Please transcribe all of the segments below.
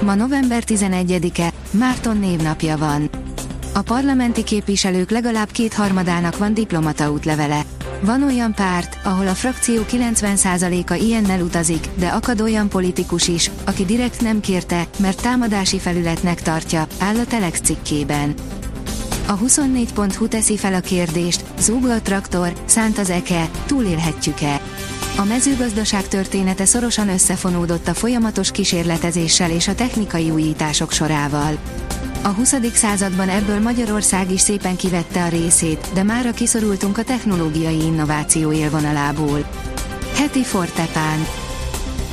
Ma november 11-e, Márton névnapja van. A parlamenti képviselők legalább kétharmadának van diplomata útlevele. Van olyan párt, ahol a frakció 90%-a ilyennel utazik, de akad olyan politikus is, aki direkt nem kérte, mert támadási felületnek tartja, áll a Telex cikkében. A 24.hu teszi fel a kérdést, zúg a traktor, szánt az eke, túlélhetjük-e? A mezőgazdaság története szorosan összefonódott a folyamatos kísérletezéssel és a technikai újítások sorával. A 20. században ebből Magyarország is szépen kivette a részét, de mára kiszorultunk a technológiai innováció élvonalából. Heti Fortepán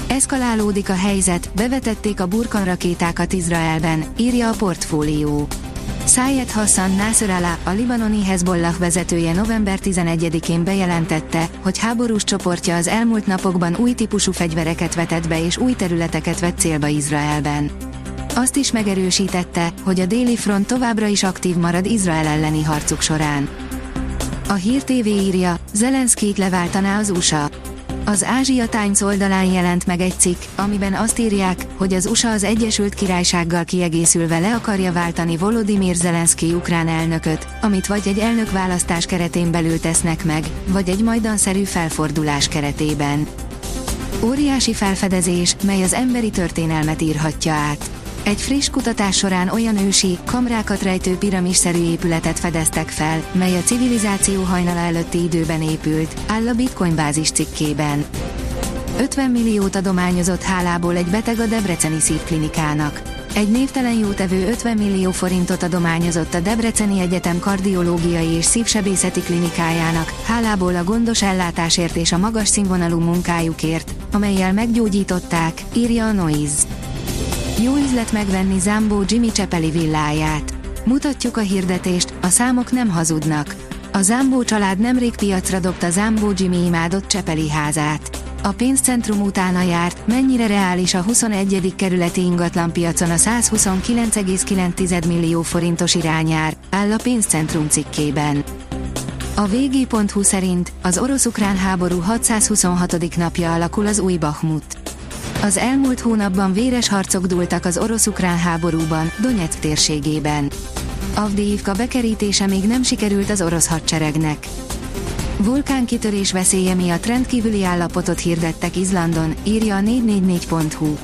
Eszkalálódik a helyzet, bevetették a burkan rakétákat Izraelben, írja a portfólió. Szájed Hassan Nasser Alá, a libanoni Hezbollah vezetője november 11-én bejelentette, hogy háborús csoportja az elmúlt napokban új típusú fegyvereket vetett be és új területeket vett célba Izraelben. Azt is megerősítette, hogy a déli front továbbra is aktív marad Izrael elleni harcuk során. A Hír TV írja, Zelenszkijt leváltaná az USA. Az Ázsia Times oldalán jelent meg egy cikk, amiben azt írják, hogy az USA az Egyesült Királysággal kiegészülve le akarja váltani Volodymyr Zelenszky ukrán elnököt, amit vagy egy elnökválasztás keretén belül tesznek meg, vagy egy majdanszerű felfordulás keretében. Óriási felfedezés, mely az emberi történelmet írhatja át. Egy friss kutatás során olyan ősi, kamrákat rejtő piramisszerű épületet fedeztek fel, mely a civilizáció hajnala előtti időben épült, áll a Bitcoin bázis cikkében. 50 milliót adományozott hálából egy beteg a Debreceni szívklinikának. Egy névtelen jótevő 50 millió forintot adományozott a Debreceni Egyetem kardiológiai és szívsebészeti klinikájának, hálából a gondos ellátásért és a magas színvonalú munkájukért, amelyel meggyógyították, írja a Noise. Jó üzlet megvenni Zambó Jimmy Csepeli villáját. Mutatjuk a hirdetést, a számok nem hazudnak. A Zambó család nemrég piacra dobta Zambó Jimmy imádott Csepeli házát. A pénzcentrum utána járt, mennyire reális a 21. kerületi ingatlanpiacon a 129,9 millió forintos irányár, áll a pénzcentrum cikkében. A vg.hu szerint az orosz-ukrán háború 626. napja alakul az új Bahmut. Az elmúlt hónapban véres harcok dúltak az orosz-ukrán háborúban, Donetsk térségében. Avdiivka bekerítése még nem sikerült az orosz hadseregnek. Vulkánkitörés veszélye miatt rendkívüli állapotot hirdettek Izlandon, írja a 444.hu.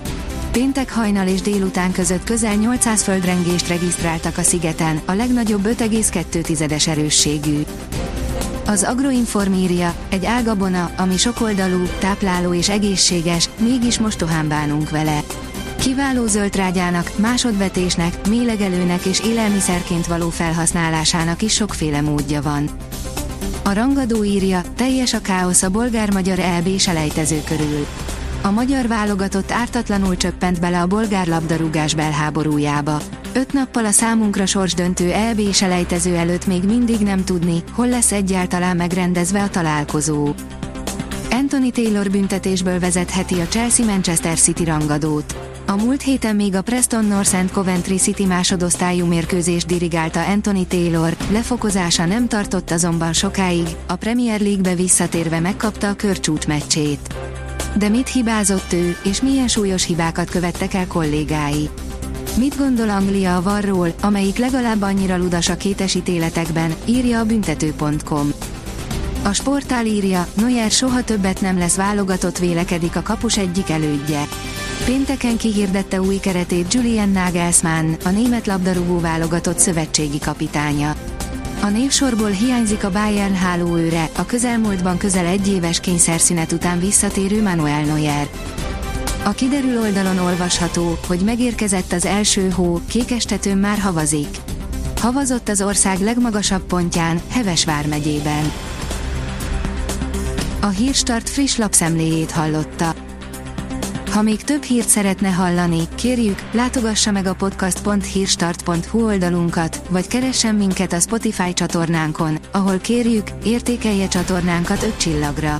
Péntek hajnal és délután között közel 800 földrengést regisztráltak a szigeten, a legnagyobb 5,2-es erősségű. Az Agroinform írja, egy ágabona, ami sokoldalú, tápláló és egészséges, mégis mostohán bánunk vele. Kiváló zöldrágyának, másodvetésnek, mélegelőnek és élelmiszerként való felhasználásának is sokféle módja van. A rangadó írja, teljes a káosz a bolgár-magyar EB selejtező körül. A magyar válogatott ártatlanul csöppent bele a bolgár labdarúgás belháborújába. Öt nappal a számunkra sorsdöntő EB selejtező előtt még mindig nem tudni, hol lesz egyáltalán megrendezve a találkozó. Anthony Taylor büntetésből vezetheti a Chelsea-Manchester City rangadót. A múlt héten még a Preston North End Coventry City másodosztályú mérkőzést dirigálta Anthony Taylor, lefokozása nem tartott azonban sokáig, a Premier League-be visszatérve megkapta a körcsút meccsét. De mit hibázott ő, és milyen súlyos hibákat követtek el kollégái? Mit gondol Anglia a varról, amelyik legalább annyira ludas a kétes írja a büntető.com. A sportál írja, Neuer soha többet nem lesz válogatott vélekedik a kapus egyik elődje. Pénteken kihirdette új keretét Julian Nagelsmann, a német labdarúgó válogatott szövetségi kapitánya. A névsorból hiányzik a Bayern hálóőre, a közelmúltban közel egy éves kényszerszünet után visszatérő Manuel Neuer. A kiderül oldalon olvasható, hogy megérkezett az első hó, kékestetőn már havazik. Havazott az ország legmagasabb pontján, Hevesvár megyében. A Hírstart friss lapszemléjét hallotta. Ha még több hírt szeretne hallani, kérjük, látogassa meg a podcast.hírstart.hu oldalunkat, vagy keressen minket a Spotify csatornánkon, ahol kérjük, értékelje csatornánkat 5 csillagra.